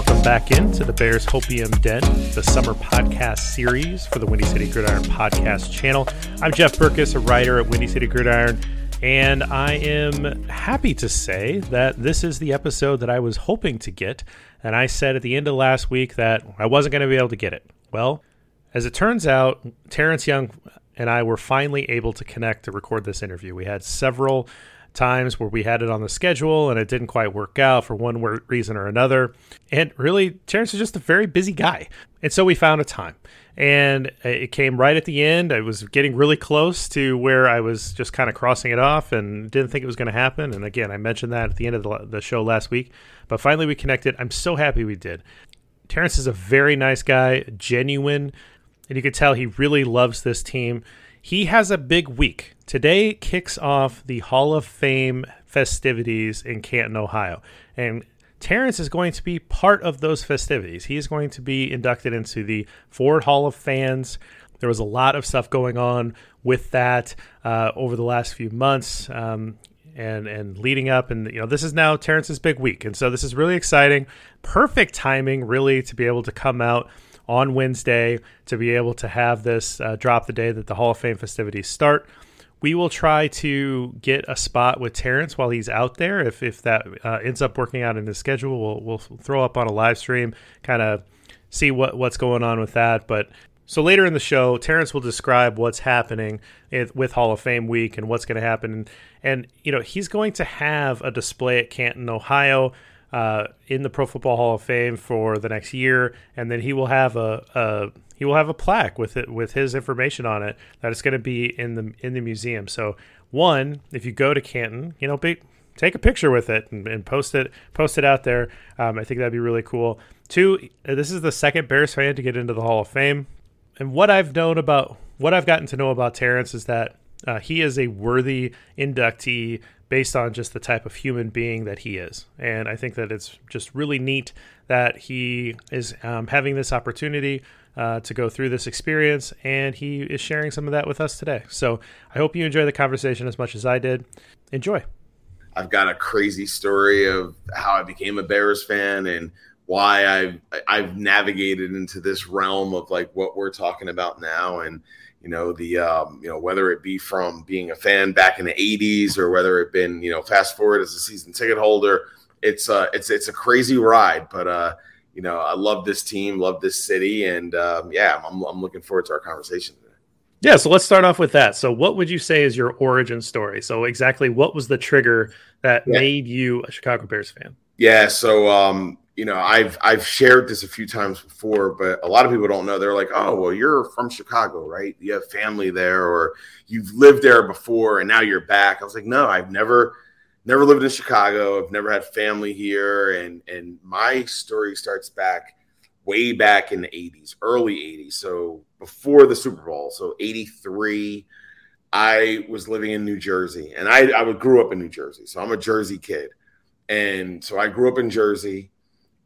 Welcome back into the Bears Hopium Den, the summer podcast series for the Windy City Gridiron podcast channel. I'm Jeff Berckes, a writer at Windy City Gridiron, and I am happy to say that this is the episode that I was hoping to get. And I said at the end of last week that I wasn't going to be able to get it. Well, as it turns out, Terrence Young and I were finally able to connect to record this interview. We had several times where we had it on the schedule and it didn't quite work out for one reason or another. And really, Terrence is just a very busy guy. And so we found a time. And it came right at the end. I was getting really close to where I was just kind of crossing it off and didn't think it was going to happen. And again, I mentioned that at the end of the, show last week. But finally, we connected. I'm so happy we did. Terrence is a very nice guy, genuine, and you could tell he really loves this team. He has a big week. Today kicks off the Hall of Fame festivities in Canton, Ohio. And Terrence is going to be part of those festivities. He is going to be inducted into the Ford Hall of Fans. There was a lot of stuff going on with that uh, over the last few months. Um, and and leading up and you know this is now Terrence's big week and so this is really exciting perfect timing really to be able to come out on Wednesday to be able to have this uh, drop the day that the Hall of Fame festivities start. We will try to get a spot with Terrence while he's out there. If if that uh, ends up working out in his schedule, we'll we'll throw up on a live stream, kind of see what what's going on with that. But so later in the show, Terrence will describe what's happening with Hall of Fame week and what's going to happen. And, you know, he's going to have a display at Canton, Ohio uh, in the Pro Football Hall of Fame for the next year, and then he will have a, a he will have a plaque with it with his information on it that is going to be in the in the museum. So one, if you go to Canton, you know, be, take a picture with it and, and, post it post it out there. Um, I think that'd be really cool. Two, this is the second Bears fan to get into the Hall of Fame, and what I've known about what I've gotten to know about Terrence is that uh, he is a worthy inductee based on just the type of human being that he is. And I think that it's just really neat that he is um, having this opportunity uh, to go through this experience, and he is sharing some of that with us today. So I hope you enjoy the conversation as much as I did. Enjoy. I've got a crazy story of how I became a Bears fan and why I've I've navigated into this realm of like what we're talking about now and you know the um, you know whether it be from being a fan back in the 80s or whether it been you know fast forward as a season ticket holder it's uh it's it's a crazy ride but uh you know i love this team love this city and um, yeah I'm, I'm looking forward to our conversation today. Yeah so let's start off with that. So what would you say is your origin story? So exactly what was the trigger that yeah. made you a chicago bears fan? Yeah so um you know, I've I've shared this a few times before, but a lot of people don't know. They're like, "Oh, well, you're from Chicago, right? You have family there, or you've lived there before, and now you're back." I was like, "No, I've never, never lived in Chicago. I've never had family here, and and my story starts back way back in the '80s, early '80s, so before the Super Bowl, so '83." I was living in New Jersey, and I I grew up in New Jersey, so I'm a Jersey kid, and so I grew up in Jersey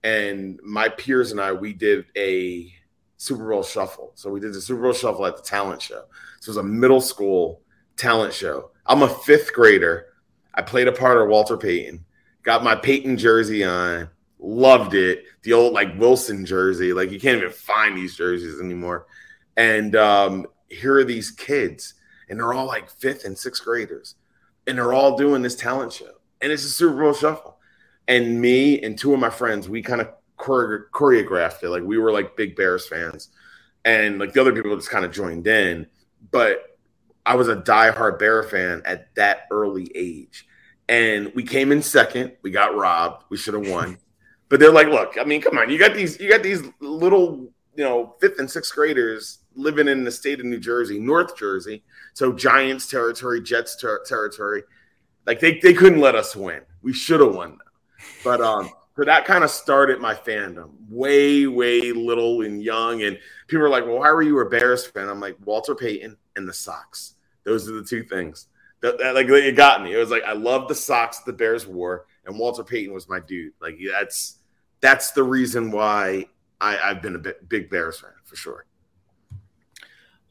and my peers and I we did a Super Bowl shuffle. So we did the Super Bowl shuffle at the talent show. So it was a middle school talent show. I'm a fifth grader. I played a part of Walter Payton. Got my Payton jersey on. Loved it. The old like Wilson jersey. Like you can't even find these jerseys anymore. And um, here are these kids, and they're all like fifth and sixth graders, and they're all doing this talent show. And it's a Super Bowl shuffle and me and two of my friends, we kind of chore- choreographed it. Like we were like big Bears fans, and like the other people just kind of joined in. But I was a diehard Bear fan at that early age. And we came in second. We got robbed. We should have won. but they're like, look, I mean, come on, you got these, you got these little, you know, fifth and sixth graders living in the state of New Jersey, North Jersey. So Giants territory, Jets ter- territory. Like they, they couldn't let us win. We should have won. But um, so that kind of started my fandom way, way little and young. And people are like, well, why were you a Bears fan? I'm like, Walter Payton and the socks. Those are the two things that, that like it got me. It was like, I love the socks the Bears wore, and Walter Payton was my dude. Like that's that's the reason why I, I've been a big Bears fan for sure.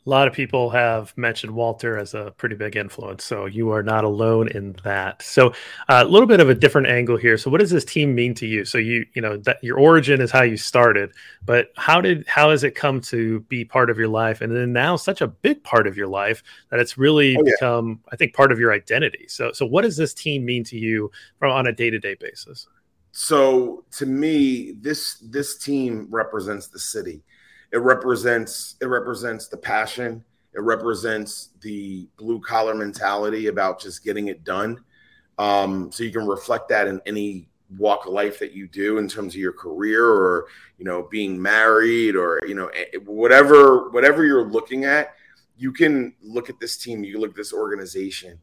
A lot of people have mentioned Walter as a pretty big influence, so you are not alone in that. So, uh, a little bit of a different angle here. So, what does this team mean to you? So, you you know that your origin is how you started, but how did how has it come to be part of your life, and then now such a big part of your life that it's really oh, yeah. become, I think, part of your identity. So, so what does this team mean to you from on a day to day basis? So, to me, this this team represents the city it represents it represents the passion. It represents the blue collar mentality about just getting it done. Um, so you can reflect that in any walk of life that you do in terms of your career or you know being married or you know whatever whatever you're looking at you can look at this team. You look at this organization.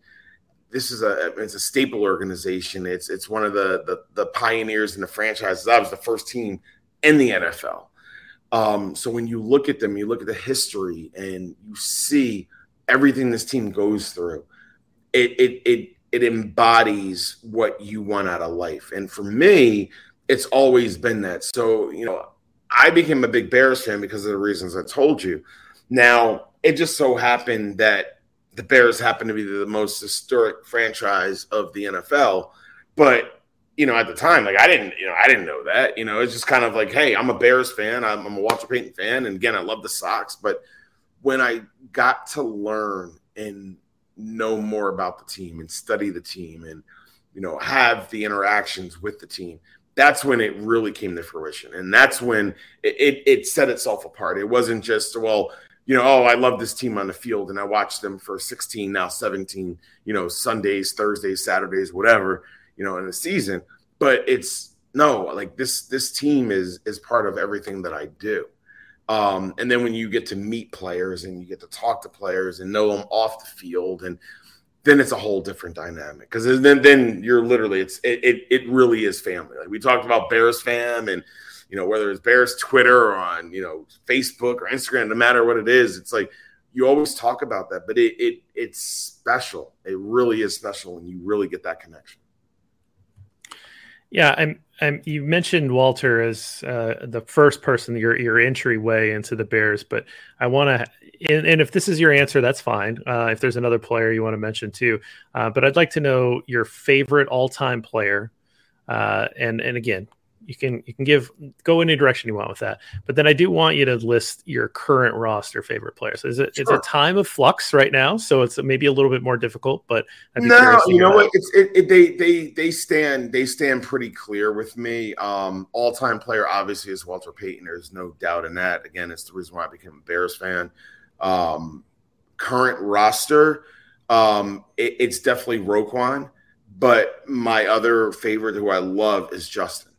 This is a it's a staple organization. It's it's one of the the, the pioneers in the franchises. I was the first team in the nfl um, so when you look at them, you look at the history and you see everything this team goes through. It it it it embodies what you want out of life. And for me, it's always been that. So, you know, I became a big Bears fan because of the reasons I told you. Now, it just so happened that the Bears happen to be the most historic franchise of the NFL, but you know, at the time, like I didn't, you know, I didn't know that. You know, it's just kind of like, hey, I'm a Bears fan. I'm, I'm a Walter Payton fan, and again, I love the socks. But when I got to learn and know more about the team and study the team and you know have the interactions with the team that's when it really came to fruition and that's when it, it, it, set itself apart it wasn't just well you know oh i love this team on the field and i watched them for 16 now 17 you know sundays thursdays saturdays whatever you know, in a season. But it's no, like this this team is is part of everything that I do. Um, and then when you get to meet players and you get to talk to players and know them off the field, and then it's a whole different dynamic because then then you're literally it's it, it it really is family. Like we talked about Bears fam and you know whether it's Bears Twitter or on you know Facebook or Instagram, no matter what it is, it's like you always talk about that, but it it it's special. It really is special when you really get that connection. Yeah, I'm. I'm you mentioned Walter as uh, the first person your your entryway into the Bears, but I want to, and, and, if this is your answer, that's fine. Uh, if there's another player you want to mention too, uh, but I'd like to know your favorite all time player, uh, and and again, you can you can give go any direction you want with that. But then I do want you to list your current roster favorite players. Is it sure. it's a time of flux right now, so it's maybe a little bit more difficult. But no, you know what? It's it, it, they they they stand they stand pretty clear with me. Um, all time player obviously is Walter Payton. There's no doubt in that. Again, it's the reason why I became a Bears fan. Um, current roster, um, it, it's definitely Roquan. But my other favorite, who I love, is Justin.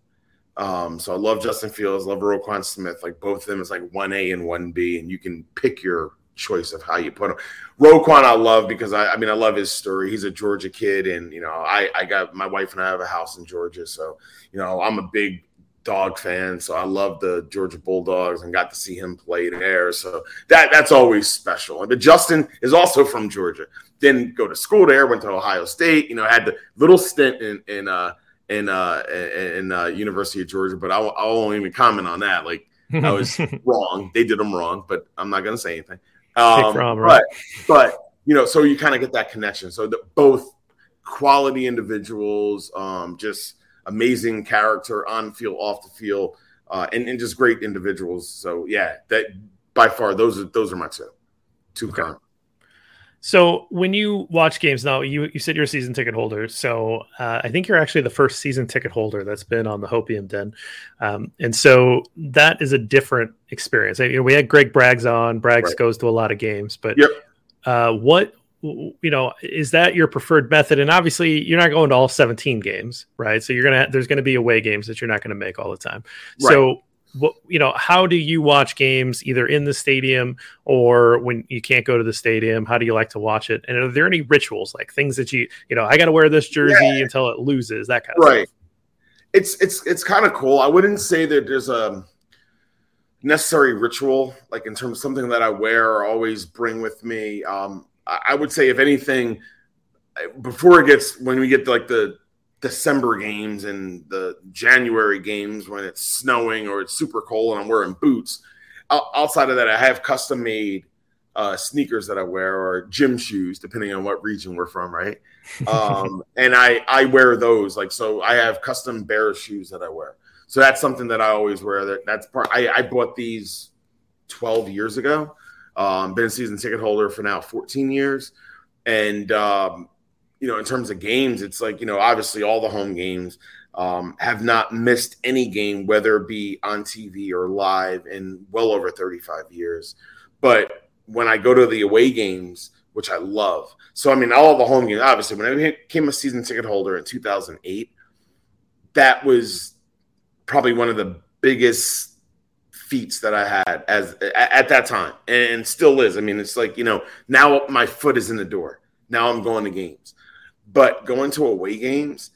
Um, so I love Justin Fields, love Roquan Smith. Like both of them is like one A and one B, and you can pick your choice of how you put him. Roquan I love because I, I mean I love his story. He's a Georgia kid, and you know I I got my wife and I have a house in Georgia, so you know I'm a big dog fan, so I love the Georgia Bulldogs and got to see him play there. So that that's always special. But Justin is also from Georgia. Didn't go to school there, went to Ohio State. You know, had the little stint in in uh, in uh in uh, University of Georgia, but I, I won't even comment on that. Like I was wrong. They did them wrong, but I'm not gonna say anything. Um, right? But but you know, so you kind of get that connection. So the, both quality individuals, um, just amazing character on field, off the field, uh, and, and just great individuals. So yeah, that by far those are those are my two two okay. current. So when you watch games now, you you said you're a season ticket holder. So uh, I think you're actually the first season ticket holder that's been on the Hopium Den, um, and so that is a different experience. You know, we had Greg Braggs on. Braggs right. goes to a lot of games, but yep. uh, what you know, is that your preferred method? And obviously, you're not going to all 17 games, right? So you're gonna there's going to be away games that you're not going to make all the time. Right. So what you know how do you watch games either in the stadium or when you can't go to the stadium? How do you like to watch it? And are there any rituals like things that you you know i got to wear this jersey yeah. until it loses that kind of right. stuff. it's it's it's kind of cool. I wouldn't say that there's a necessary ritual like in terms of something that i wear or always bring with me. Um i would say if anything before it gets when we get to like the December games and the January games when it's snowing or it's super cold and I'm wearing boots. Outside of that, I have custom made uh, sneakers that I wear or gym shoes, depending on what region we're from, right? Um, and I I wear those like so. I have custom bear shoes that I wear. So that's something that I always wear. That that's part. I, I bought these 12 years ago. Um, been a season ticket holder for now 14 years, and um, you know, in terms of games, it's like, you know, obviously all the home games um, have not missed any game, whether it be on TV or live, in well over 35 years. But when I go to the away games, which I love, so I mean, all the home games, obviously, when I became a season ticket holder in 2008, that was probably one of the biggest feats that I had as at that time, and still is. I mean, it's like you know, now my foot is in the door. Now I'm going to games. But going to away games,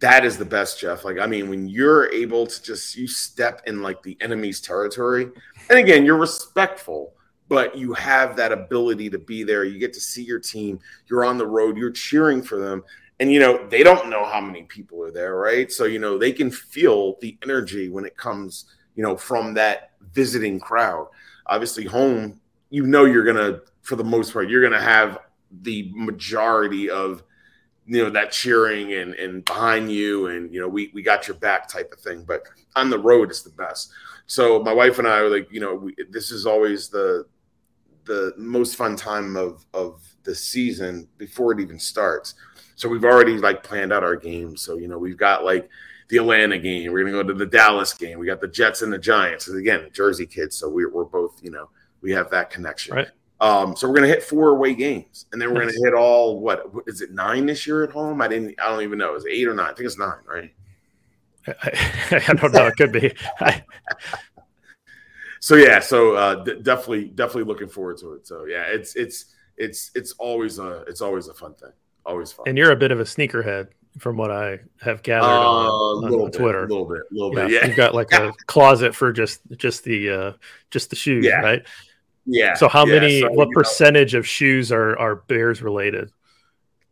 that is the best, Jeff. Like, I mean, when you're able to just you step in like the enemy's territory, and again, you're respectful, but you have that ability to be there. You get to see your team. You're on the road. You're cheering for them. And you know, they don't know how many people are there, right? So, you know, they can feel the energy when it comes, you know, from that visiting crowd. Obviously, home, you know you're gonna, for the most part, you're gonna have the majority of you know that cheering and and behind you and you know we we got your back type of thing but on the road is the best. So my wife and i are like you know we, this is always the the most fun time of of the season before it even starts. So we've already like planned out our games. So you know we've got like the atlanta game. We're gonna go to the dallas game. We got the jets and the giants. And again jersey kids so we're, we're both you know we have that connection. Right um, so we're gonna hit four away games, and then we're gonna hit all what is it nine this year at home? I didn't, I don't even know. Is it eight or nine? I think it's nine, right? I, I don't know. It could be. so yeah, so uh, d- definitely, definitely looking forward to it. So yeah, it's it's it's it's always a it's always a fun thing. Always fun. And you're a bit of a sneakerhead, from what I have gathered uh, on, on, on bit, Twitter. A little bit, a little bit. Yeah, you've got like a closet for just just the uh, just the shoes, yeah. right? Yeah. So how yeah, many? So, what percentage know, of shoes are are Bears related?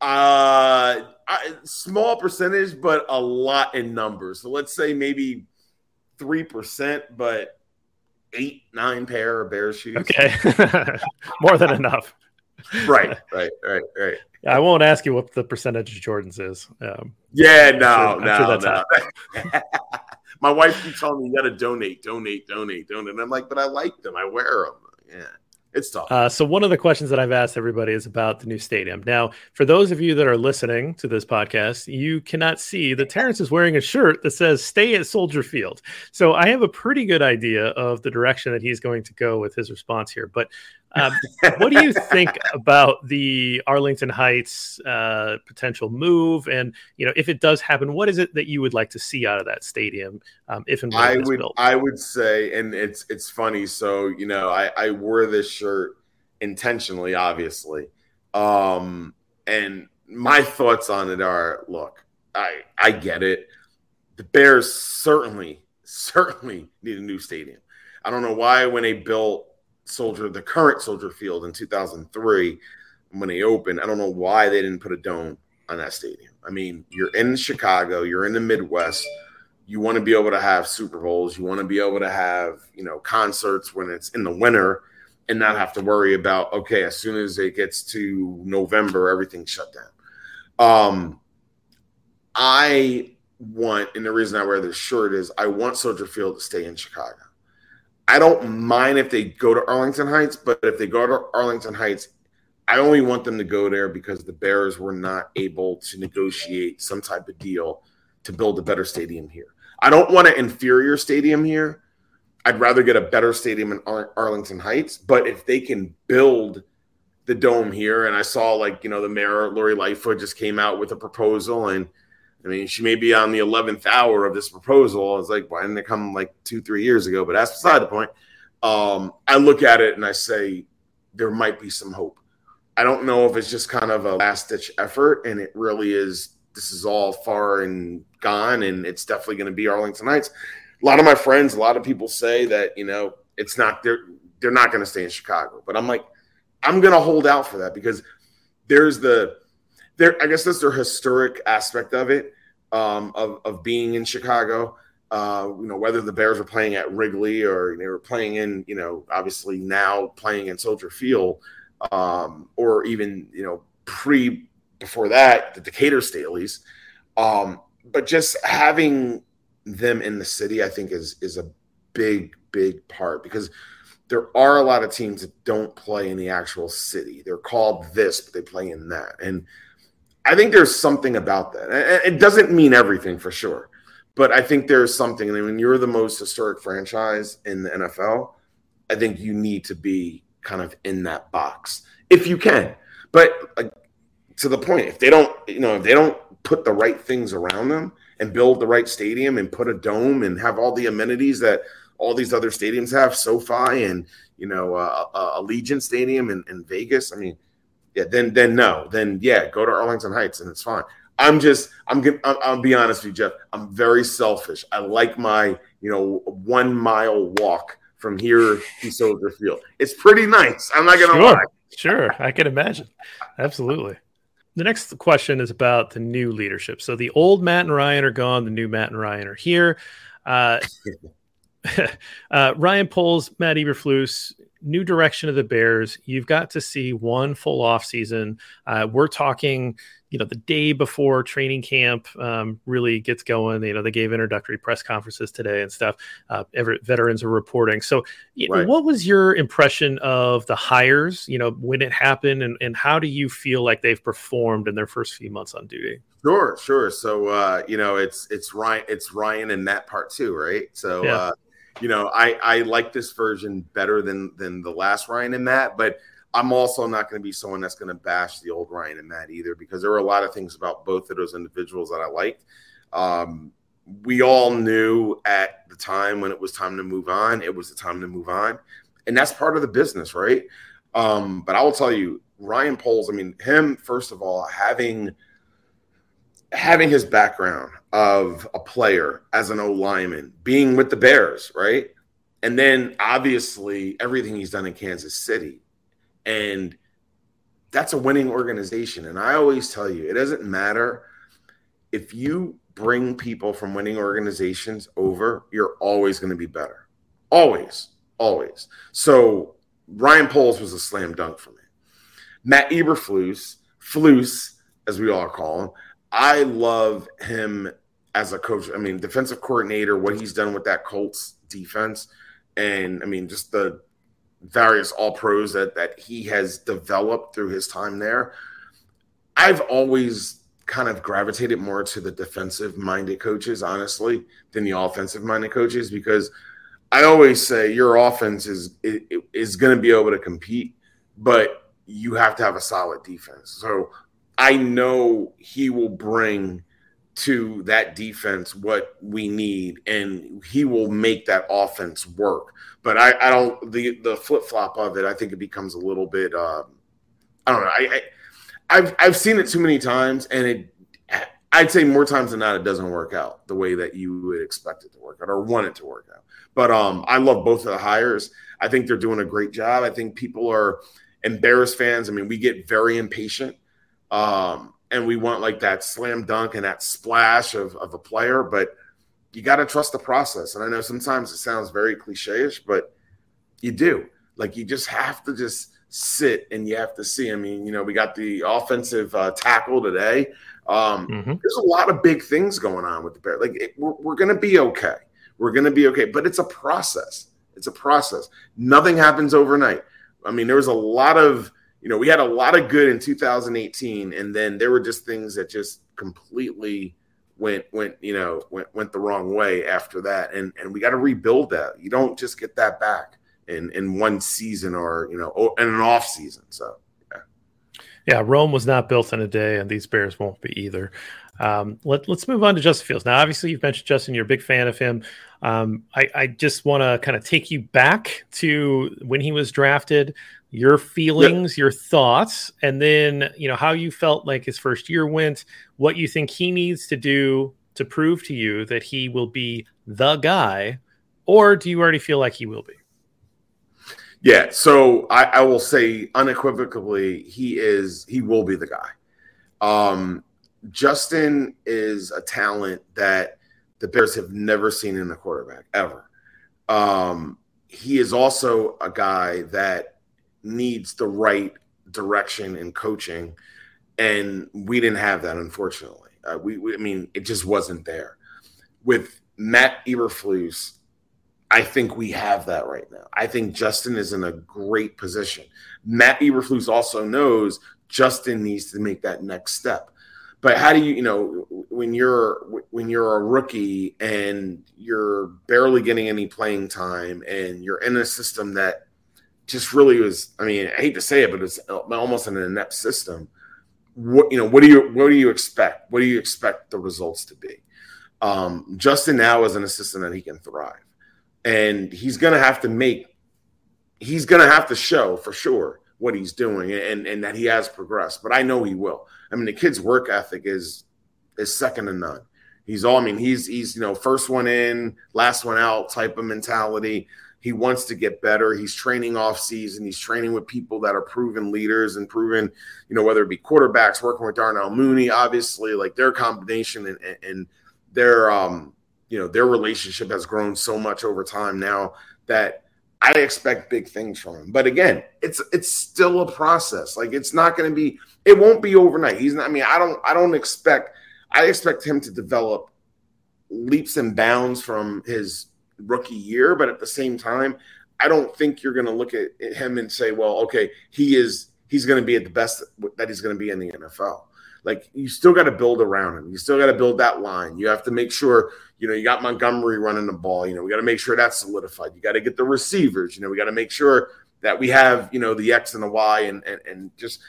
Uh, I, small percentage, but a lot in numbers. So let's say maybe three percent, but eight nine pair of Bears shoes. Okay, more than enough. right, right, right, right. I won't ask you what the percentage of Jordans is. Um, yeah, no, sure, no, sure no. My wife keeps telling me you got to donate, donate, donate, donate. And I'm like, but I like them. I wear them yeah, it's tough. Uh, so one of the questions that I've asked everybody is about the new stadium. Now, for those of you that are listening to this podcast, you cannot see that Terrence is wearing a shirt that says "Stay at Soldier Field." So I have a pretty good idea of the direction that he's going to go with his response here. But um, what do you think about the Arlington Heights uh, potential move? And you know, if it does happen, what is it that you would like to see out of that stadium um, if and when I would, built? I would say, and it's it's funny. So you know, I, I wore this shirt intentionally, obviously, um, and my thoughts on it are: look, I I get it. The Bears certainly certainly need a new stadium. I don't know why when they built Soldier, the current Soldier Field in 2003 when they opened. I don't know why they didn't put a dome on that stadium. I mean, you're in Chicago, you're in the Midwest. You want to be able to have Super Bowls. You want to be able to have, you know, concerts when it's in the winter and not have to worry about, okay, as soon as it gets to November, everything's shut down. Um, I want, and the reason I wear this shirt is I want Soldier Field to stay in Chicago. I don't mind if they go to Arlington Heights, but if they go to Arlington Heights, I only want them to go there because the Bears were not able to negotiate some type of deal to build a better stadium here. I don't want an inferior stadium here. I'd rather get a better stadium in Ar- Arlington Heights. But if they can build the dome here, and I saw like you know the mayor Lori Lightfoot just came out with a proposal, and I mean she may be on the eleventh hour of this proposal. I was like, why didn't it come like two three years ago? But that's beside the point. Um, I look at it and I say there might be some hope. I don't know if it's just kind of a last ditch effort, and it really is. This is all far and gone, and it's definitely going to be Arlington Heights. A lot of my friends, a lot of people say that you know it's not they're they're not going to stay in Chicago, but I'm like I'm going to hold out for that because there's the I guess that's their historic aspect of it um, of of being in Chicago. Uh, you know, whether the Bears were playing at Wrigley or they were playing in, you know, obviously now playing in Soldier Field, um, or even you know pre before that the Decatur Staleys. Um, but just having them in the city, I think is is a big big part because there are a lot of teams that don't play in the actual city. They're called this, but they play in that. And I think there's something about that. It doesn't mean everything for sure, but I think there's something. I mean, when you're the most historic franchise in the NFL, I think you need to be kind of in that box if you can. But to the point, if they don't, you know, if they don't put the right things around them and build the right stadium and put a dome and have all the amenities that all these other stadiums have, SoFi and you know uh, uh, Allegiant Stadium in, in Vegas. I mean, yeah, then then no, then yeah, go to Arlington Heights and it's fine. I'm just I'm gonna I'll be honest with you, Jeff. I'm very selfish. I like my you know one mile walk from here to Soldier Field. It's pretty nice. I'm not gonna sure. lie. Sure, I can imagine. Absolutely. The next question is about the new leadership. So the old Matt and Ryan are gone. The new Matt and Ryan are here. Uh, uh, Ryan Poles, Matt Eberflus, new direction of the Bears. You've got to see one full off season. Uh, we're talking, you know, the day before training camp um, really gets going. You know, they gave introductory press conferences today and stuff. Uh, every, veterans are reporting. So, right. what was your impression of the hires? You know, when it happened, and, and how do you feel like they've performed in their first few months on duty? Sure, sure. So, uh, you know, it's it's Ryan, it's Ryan in that part too, right? So. Yeah. You know, I I like this version better than than the last Ryan and Matt, but I'm also not going to be someone that's going to bash the old Ryan and Matt either because there were a lot of things about both of those individuals that I liked. Um, we all knew at the time when it was time to move on, it was the time to move on, and that's part of the business, right? Um, but I will tell you, Ryan Poles. I mean, him first of all having having his background of a player as an O lineman, being with the Bears, right? And then obviously everything he's done in Kansas City. And that's a winning organization. And I always tell you, it doesn't matter if you bring people from winning organizations over, you're always going to be better. Always, always. So Ryan Poles was a slam dunk for me. Matt Eberflus, Flus, as we all call him, I love him as a coach. I mean, defensive coordinator, what he's done with that Colts defense, and I mean, just the various all pros that that he has developed through his time there. I've always kind of gravitated more to the defensive minded coaches, honestly, than the offensive minded coaches because I always say your offense is is going to be able to compete, but you have to have a solid defense. So I know he will bring to that defense what we need, and he will make that offense work. But I, I don't the the flip flop of it. I think it becomes a little bit. Uh, I don't know. I, I have I've seen it too many times, and it. I'd say more times than not, it doesn't work out the way that you would expect it to work out or want it to work out. But um, I love both of the hires. I think they're doing a great job. I think people are embarrassed fans. I mean, we get very impatient um, and we want like that slam dunk and that splash of, of a player, but you got to trust the process. And I know sometimes it sounds very cliche ish, but you do. Like you just have to just sit and you have to see. I mean, you know, we got the offensive uh, tackle today. Um, mm-hmm. There's a lot of big things going on with the Bears. Like it, we're, we're going to be okay. We're going to be okay, but it's a process. It's a process. Nothing happens overnight. I mean, there was a lot of you know, we had a lot of good in 2018, and then there were just things that just completely went went you know went went the wrong way after that, and and we got to rebuild that. You don't just get that back in in one season or you know in an off season. So. Yeah. Yeah, Rome was not built in a day, and these Bears won't be either. Um, let us move on to Justin Fields. Now, obviously, you've mentioned Justin, you're a big fan of him. Um, I, I, just want to kind of take you back to when he was drafted, your feelings, yep. your thoughts, and then, you know, how you felt like his first year went, what you think he needs to do to prove to you that he will be the guy, or do you already feel like he will be? Yeah, so I, I will say unequivocally, he is he will be the guy. Um, Justin is a talent that the Bears have never seen in a quarterback ever. Um, he is also a guy that needs the right direction and coaching, and we didn't have that unfortunately. Uh, we, we, I mean, it just wasn't there. With Matt Eberflus, I think we have that right now. I think Justin is in a great position. Matt Eberflus also knows Justin needs to make that next step. But how do you, you know, when you're when you're a rookie and you're barely getting any playing time and you're in a system that just really was, I mean, I hate to say it, but it's almost an inept system. What you know, what do you what do you expect? What do you expect the results to be? Um, Justin now is an assistant that he can thrive and he's going to have to make he's going to have to show for sure what he's doing and and that he has progressed but i know he will i mean the kid's work ethic is is second to none he's all i mean he's he's you know first one in last one out type of mentality he wants to get better he's training off season he's training with people that are proven leaders and proven you know whether it be quarterbacks working with darnell mooney obviously like their combination and and their um you know their relationship has grown so much over time now that I expect big things from him. But again, it's it's still a process. Like it's not going to be it won't be overnight. He's not I mean, I don't I don't expect I expect him to develop leaps and bounds from his rookie year, but at the same time, I don't think you're going to look at him and say, well, okay, he is he's going to be at the best that he's going to be in the NFL. Like you still got to build around him. You still got to build that line. You have to make sure, you know, you got Montgomery running the ball. You know, we got to make sure that's solidified. You got to get the receivers. You know, we got to make sure that we have, you know, the X and the Y and and, and just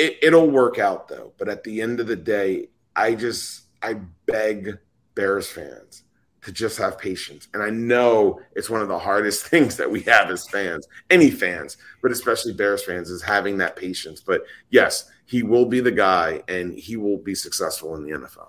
it, it'll work out though. But at the end of the day, I just I beg Bears fans to just have patience. And I know it's one of the hardest things that we have as fans, any fans, but especially Bears fans, is having that patience. But yes, he will be the guy and he will be successful in the NFL.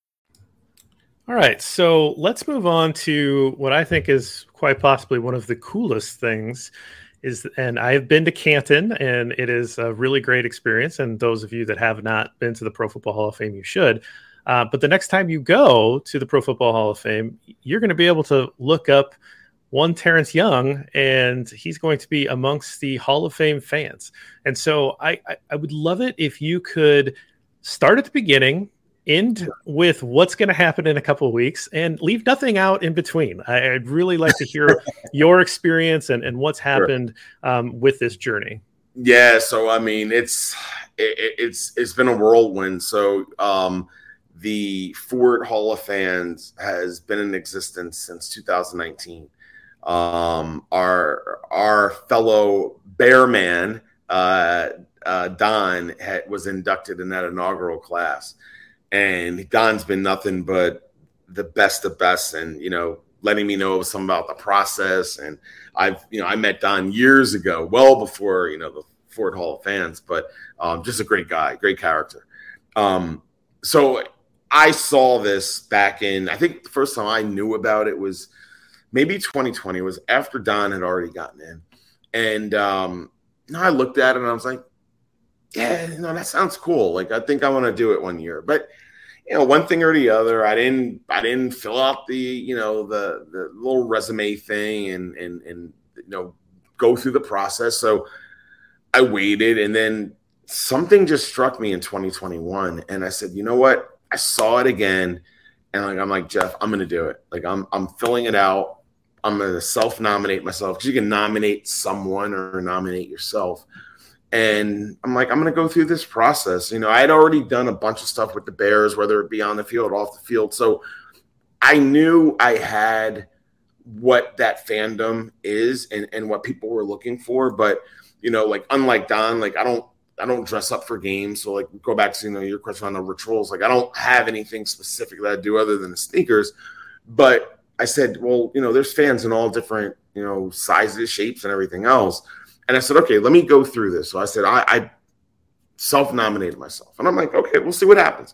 All right, so let's move on to what I think is quite possibly one of the coolest things is and I've been to Canton and it is a really great experience and those of you that have not been to the Pro Football Hall of Fame you should. Uh, but the next time you go to the Pro Football Hall of Fame, you're going to be able to look up one Terrence Young, and he's going to be amongst the Hall of Fame fans. And so I, I, I would love it if you could start at the beginning, end with what's going to happen in a couple of weeks and leave nothing out in between. I, would really like to hear your experience and, and what's happened sure. um, with this journey. Yeah, so I mean, it's it, it's it's been a whirlwind. So um, the Ford Hall of Fans has been in existence since 2019. Um, our our fellow Bear man uh, uh, Don had, was inducted in that inaugural class and Don's been nothing but the best of best, and you know, letting me know some about the process. And I've, you know, I met Don years ago, well before you know the Ford Hall of Fans, but um, just a great guy, great character. Um, so I saw this back in, I think the first time I knew about it was maybe 2020. It was after Don had already gotten in, and um, I looked at it and I was like, yeah, know, that sounds cool. Like I think I want to do it one year. But you know, one thing or the other, I didn't I didn't fill out the, you know, the the little resume thing and and and you know, go through the process. So I waited and then something just struck me in 2021, and I said, you know what? I saw it again, and like I'm like Jeff, I'm gonna do it. Like I'm I'm filling it out. I'm gonna self-nominate myself because you can nominate someone or nominate yourself. And I'm like, I'm gonna go through this process. You know, I had already done a bunch of stuff with the Bears, whether it be on the field, off the field. So I knew I had what that fandom is and, and what people were looking for. But you know, like unlike Don, like I don't I don't dress up for games. So like go back to you know your question on the rituals. Like I don't have anything specific that I do other than the sneakers. But I said, well, you know, there's fans in all different, you know, sizes, shapes, and everything else. And I said, okay, let me go through this. So I said, I, I self-nominated myself. And I'm like, okay, we'll see what happens.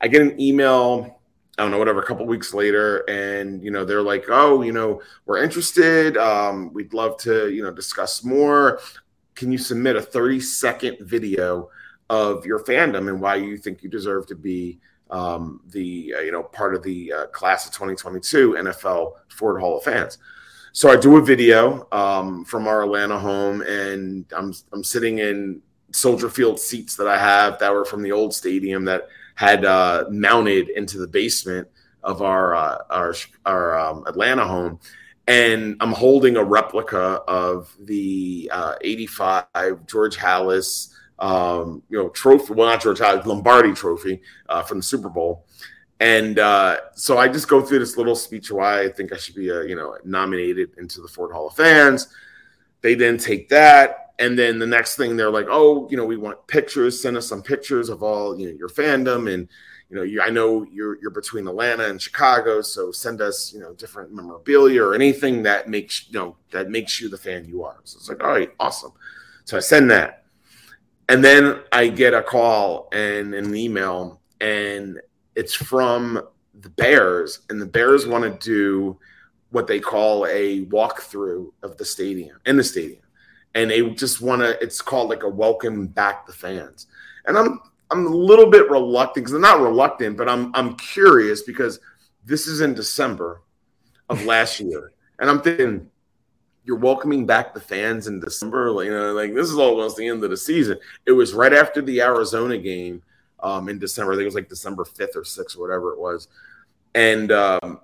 I get an email I don't know, whatever, a couple weeks later, and you know, they're like, "Oh, you know, we're interested. Um, we'd love to, you know, discuss more. Can you submit a 30 second video of your fandom and why you think you deserve to be um, the, uh, you know, part of the uh, class of 2022 NFL Ford Hall of Fans?" So I do a video um, from our Atlanta home, and I'm I'm sitting in Soldier Field seats that I have that were from the old stadium that had uh, mounted into the basement of our uh, our our um, Atlanta home, and I'm holding a replica of the uh, '85 George Halas, um, you know, trophy. Well, not George Halas, Lombardi Trophy uh, from the Super Bowl. And uh, so I just go through this little speech why I think I should be, uh, you know, nominated into the Ford Hall of Fans. They then take that and then the next thing they're like, oh, you know, we want pictures. Send us some pictures of all you know your fandom, and you know, you, I know you're you're between Atlanta and Chicago, so send us you know different memorabilia or anything that makes you know that makes you the fan you are. So it's like, all right, awesome. So I send that, and then I get a call and an email, and it's from the Bears, and the Bears want to do what they call a walkthrough of the stadium in the stadium and they just want to. It's called like a welcome back the fans, and I'm I'm a little bit reluctant because I'm not reluctant, but I'm I'm curious because this is in December of last year, and I'm thinking you're welcoming back the fans in December. You know, like this is almost the end of the season. It was right after the Arizona game um, in December. I think it was like December 5th or 6th or whatever it was. And um,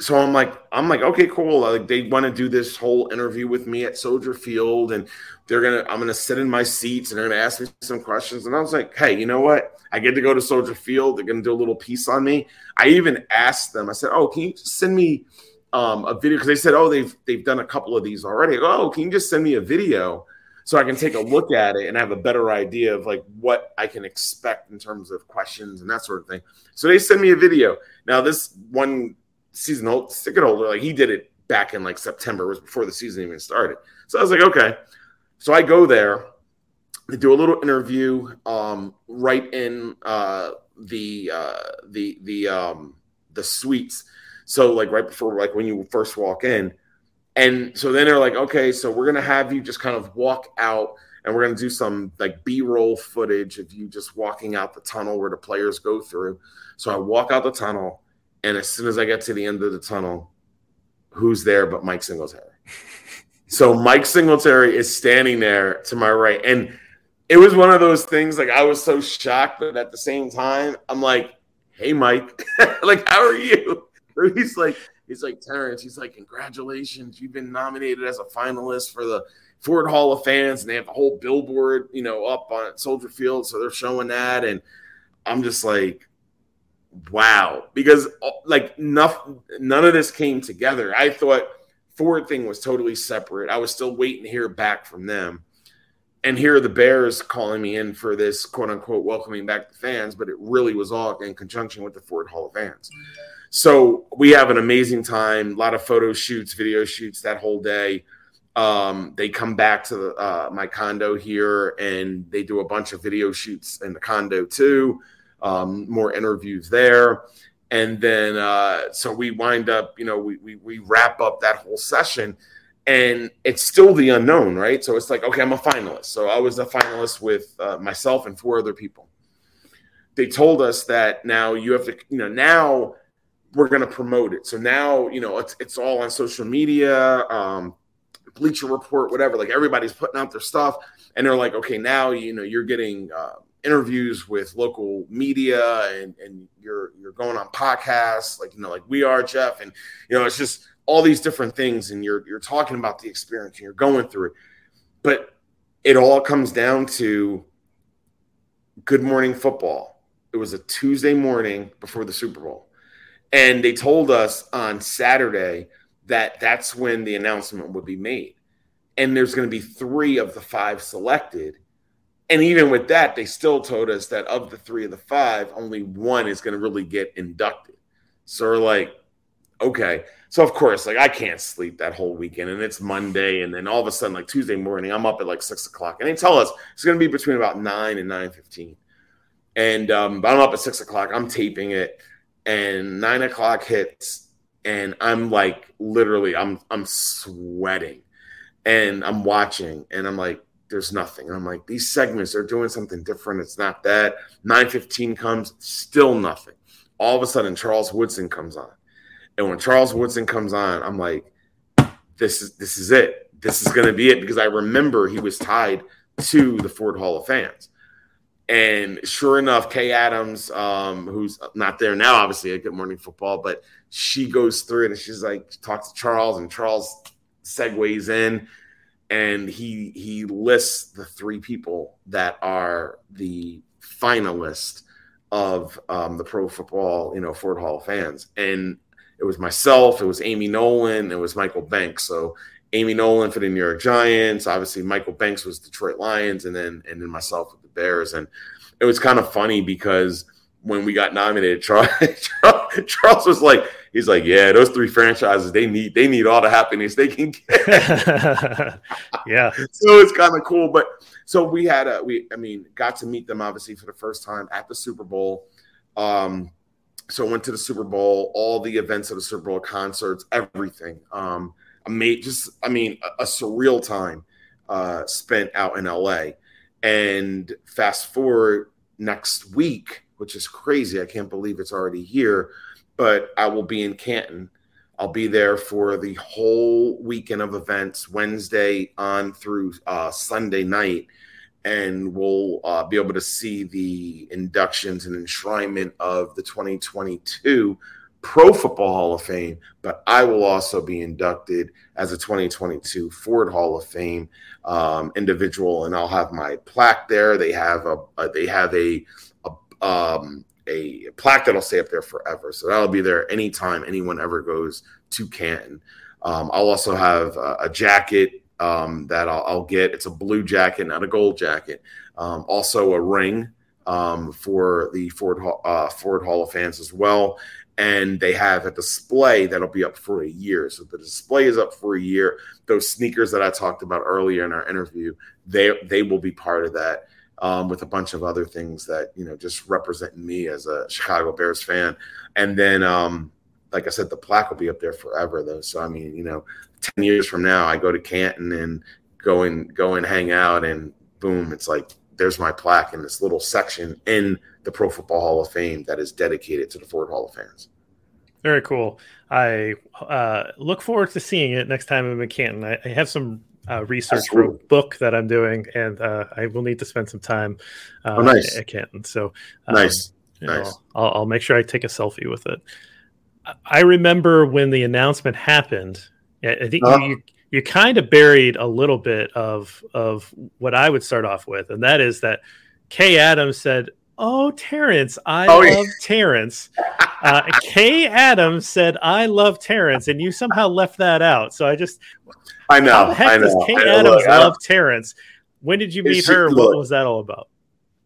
so I'm like, I'm like, okay, cool. Like they want to do this whole interview with me at Soldier Field, and they're gonna, I'm gonna sit in my seats, and they're gonna ask me some questions. And I was like, hey, you know what? I get to go to Soldier Field. They're gonna do a little piece on me. I even asked them. I said, oh, can you send me um, a video? Because they said, oh, they've they've done a couple of these already. Go, oh, can you just send me a video? So I can take a look at it and have a better idea of like what I can expect in terms of questions and that sort of thing. So they send me a video. Now this one season old, ticket holder. Like he did it back in like September, was before the season even started. So I was like, okay. So I go there, they do a little interview um, right in uh, the uh, the the um, the suites. So like right before like when you first walk in. And so then they're like, okay, so we're gonna have you just kind of walk out and we're gonna do some like B-roll footage of you just walking out the tunnel where the players go through. So I walk out the tunnel and as soon as I get to the end of the tunnel, who's there but Mike Singletary? so Mike Singletary is standing there to my right. And it was one of those things like I was so shocked, but at the same time, I'm like, hey Mike, like, how are you? He's like, he's like, Terrence, he's like, congratulations, you've been nominated as a finalist for the Ford Hall of Fans, and they have a whole billboard, you know, up on Soldier Field. So they're showing that. And I'm just like, wow because uh, like nothing none of this came together i thought ford thing was totally separate i was still waiting to hear back from them and here are the bears calling me in for this quote unquote welcoming back the fans but it really was all in conjunction with the ford hall of fans so we have an amazing time a lot of photo shoots video shoots that whole day um, they come back to the, uh, my condo here and they do a bunch of video shoots in the condo too um, more interviews there. And then, uh, so we wind up, you know, we, we, we wrap up that whole session and it's still the unknown, right? So it's like, okay, I'm a finalist. So I was a finalist with uh, myself and four other people. They told us that now you have to, you know, now we're going to promote it. So now, you know, it's, it's all on social media. Um, Bleacher Report, whatever. Like everybody's putting out their stuff, and they're like, okay, now you know you're getting uh, interviews with local media, and and you're you're going on podcasts, like you know, like we are, Jeff, and you know, it's just all these different things, and you're you're talking about the experience, and you're going through it, but it all comes down to Good Morning Football. It was a Tuesday morning before the Super Bowl. And they told us on Saturday that that's when the announcement would be made. And there's going to be three of the five selected. And even with that, they still told us that of the three of the five, only one is going to really get inducted. So we're like, okay. So of course, like I can't sleep that whole weekend, and it's Monday, and then all of a sudden, like Tuesday morning, I'm up at like six o'clock, and they tell us it's going to be between about nine and nine fifteen. And um, I'm up at six o'clock. I'm taping it, and nine o'clock hits, and I'm like literally, I'm I'm sweating, and I'm watching, and I'm like, there's nothing. And I'm like, these segments are doing something different. It's not that. Nine fifteen comes, still nothing. All of a sudden, Charles Woodson comes on, and when Charles Woodson comes on, I'm like, this is this is it. This is to be it because I remember he was tied to the Ford Hall of Fans. And sure enough, Kay Adams, um, who's not there now, obviously at Good Morning Football, but she goes through and she's like talks to Charles, and Charles segues in, and he he lists the three people that are the finalists of um, the Pro Football, you know, Ford Hall Fans, and it was myself, it was Amy Nolan, it was Michael Banks. So Amy Nolan for the New York Giants. Obviously, Michael Banks was Detroit Lions, and then and then myself with the Bears. And it was kind of funny because when we got nominated, Charles, Charles was like, he's like, yeah, those three franchises they need they need all the happiness they can get. yeah. So it's kind of cool, but so we had a we I mean got to meet them obviously for the first time at the Super Bowl. Um, so I went to the Super Bowl, all the events of the Super Bowl, concerts, everything. Um, made just I mean a, a surreal time uh, spent out in LA. And fast forward next week, which is crazy. I can't believe it's already here, but I will be in Canton. I'll be there for the whole weekend of events, Wednesday on through uh, Sunday night, and we'll uh, be able to see the inductions and enshrinement of the 2022 Pro Football Hall of Fame, but I will also be inducted as a 2022 Ford Hall of Fame um, individual, and I'll have my plaque there. They have a, a they have a a, um, a plaque that'll stay up there forever, so that'll be there anytime anyone ever goes to Canton. Um, I'll also have a, a jacket um, that I'll, I'll, get. It's a blue jacket, not a gold jacket. Um, also a ring um, for the Ford uh, Ford Hall of Fans as well, and they have a display that'll be up for a year. So the display is up for a year. Those sneakers that I talked about earlier in our interview, they they will be part of that. Um, with a bunch of other things that you know just representing me as a Chicago Bears fan, and then um, like I said, the plaque will be up there forever though. So I mean, you know, ten years from now, I go to Canton and go and go and hang out, and boom, it's like there's my plaque in this little section in the Pro Football Hall of Fame that is dedicated to the Ford Hall of Fans. Very cool. I uh, look forward to seeing it next time I'm in Canton. I, I have some uh, research Absolutely. for a book that I'm doing, and uh, I will need to spend some time uh, oh, nice. at Canton. So um, nice, nice. Know, I'll, I'll, make sure I take a selfie with it. I remember when the announcement happened. I think uh-huh. you, you kind of buried a little bit of of what I would start off with, and that is that Kay Adams said, "Oh, Terence, I oh, love yeah. Terence." Uh, Kay Adams said, "I love Terence," and you somehow left that out. So I just, I know, how the heck I know. does Kay Adams look, love Terence? When did you meet she, her? Look, what was that all about?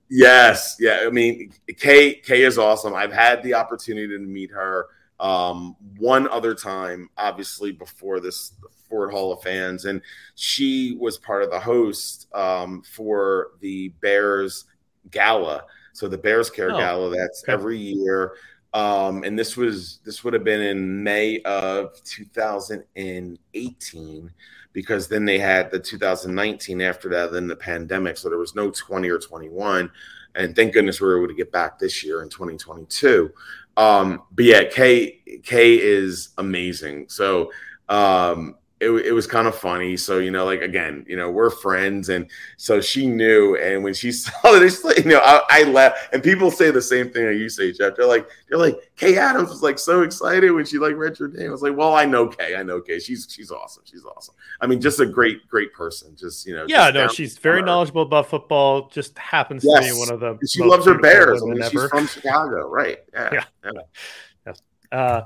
Yes, yeah. I mean, Kay Kay is awesome. I've had the opportunity to meet her um, one other time, obviously before this Ford Hall of Fans, and she was part of the host um, for the Bears Gala. So the Bears Care oh, Gala that's okay. every year. Um, and this was this would have been in May of 2018 because then they had the 2019 after that, then the pandemic. So there was no 20 or 21. And thank goodness we were able to get back this year in 2022. Um, but yeah, Kay Kay is amazing. So um, it, it was kind of funny. So, you know, like again, you know, we're friends. And so she knew. And when she saw this, you know, I, I laughed. And people say the same thing that you say, Jeff. They're like, they're like, Kay Adams was like so excited when she like read your name. I was like, well, I know Kay. I know Kay. She's she's awesome. She's awesome. I mean, just a great, great person. Just, you know, yeah, no, she's very knowledgeable about football. Just happens yes. to be one of the she loves her Bears. I mean, she's from Chicago, right? Yeah. yeah. yeah. Yes. Uh,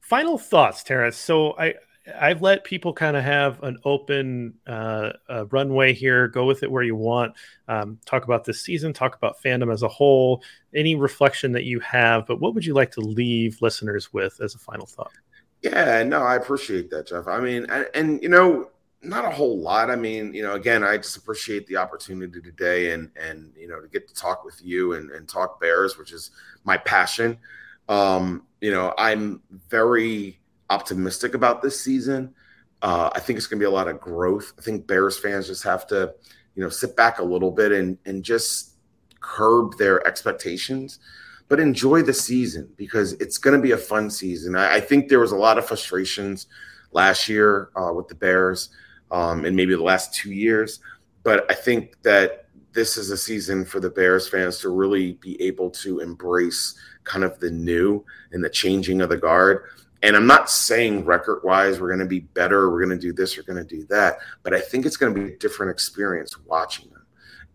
final thoughts, Terence. So I I've let people kind of have an open uh, uh, runway here. Go with it where you want. Um, talk about this season. Talk about fandom as a whole. Any reflection that you have. But what would you like to leave listeners with as a final thought? Yeah, no, I appreciate that, Jeff. I mean, and, and you know, not a whole lot. I mean, you know, again, I just appreciate the opportunity today, and and you know, to get to talk with you and, and talk Bears, which is my passion. Um, you know, I'm very optimistic about this season. Uh, I think it's going to be a lot of growth. I think Bears fans just have to, you know, sit back a little bit and and just curb their expectations, but enjoy the season because it's going to be a fun season. I, I think there was a lot of frustrations last year uh, with the Bears, um, and maybe the last two years, but I think that this is a season for the Bears fans to really be able to embrace kind of the new and the changing of the guard and I'm not saying record wise we're going to be better, we're going to do this, we're going to do that, but I think it's going to be a different experience watching them.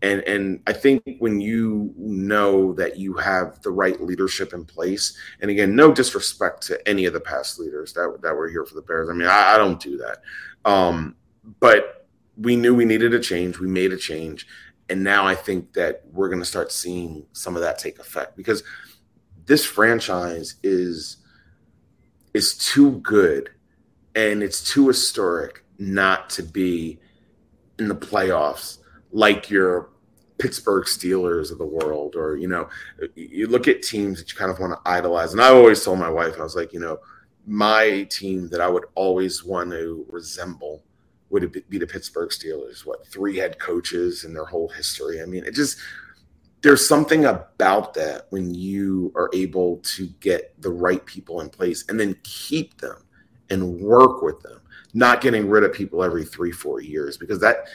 And and I think when you know that you have the right leadership in place, and again, no disrespect to any of the past leaders that that were here for the Bears. I mean, I, I don't do that, um, but we knew we needed a change. We made a change, and now I think that we're going to start seeing some of that take effect because this franchise is is too good and it's too historic not to be in the playoffs like your Pittsburgh Steelers of the world, or you know, you look at teams that you kind of want to idolize. And I always told my wife, I was like, you know, my team that I would always want to resemble would be the Pittsburgh Steelers. What three head coaches and their whole history? I mean, it just there's something about that when you are able to get the right people in place and then keep them and work with them, not getting rid of people every three, four years, because that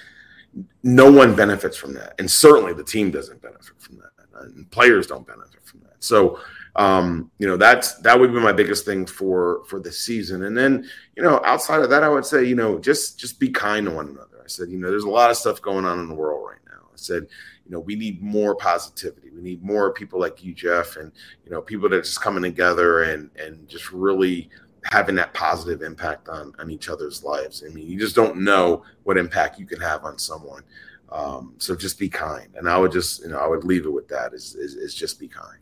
no one benefits from that. And certainly the team doesn't benefit from that. And players don't benefit from that. So um, you know, that's that would be my biggest thing for for the season. And then, you know, outside of that, I would say, you know, just just be kind to one another. I said, you know, there's a lot of stuff going on in the world right now. I said, you know, we need more positivity. We need more people like you, Jeff, and you know, people that are just coming together and and just really having that positive impact on on each other's lives. I mean, you just don't know what impact you can have on someone. Um, so just be kind, and I would just you know I would leave it with that is is, is just be kind.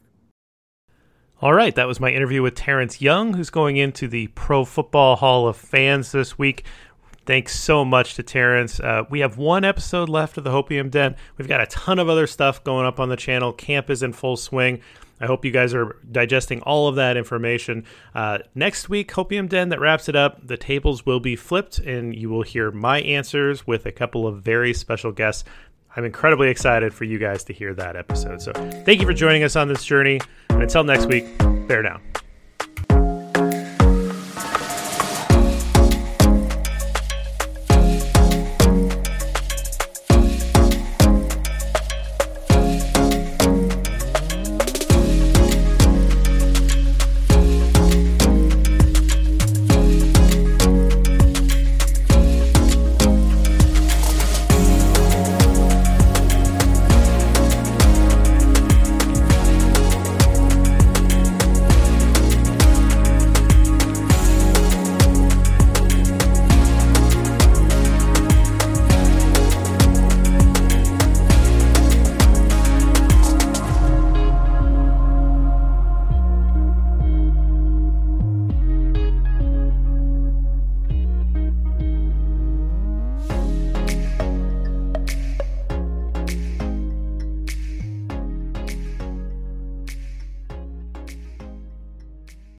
All right, that was my interview with Terence Young, who's going into the Pro Football Hall of Fans this week. Thanks so much to Terence. Uh, we have one episode left of the Hopium Den. We've got a ton of other stuff going up on the channel. Camp is in full swing. I hope you guys are digesting all of that information. Uh, next week, Hopium Den, that wraps it up. The tables will be flipped, and you will hear my answers with a couple of very special guests. I'm incredibly excited for you guys to hear that episode. So, thank you for joining us on this journey. And until next week, bear down.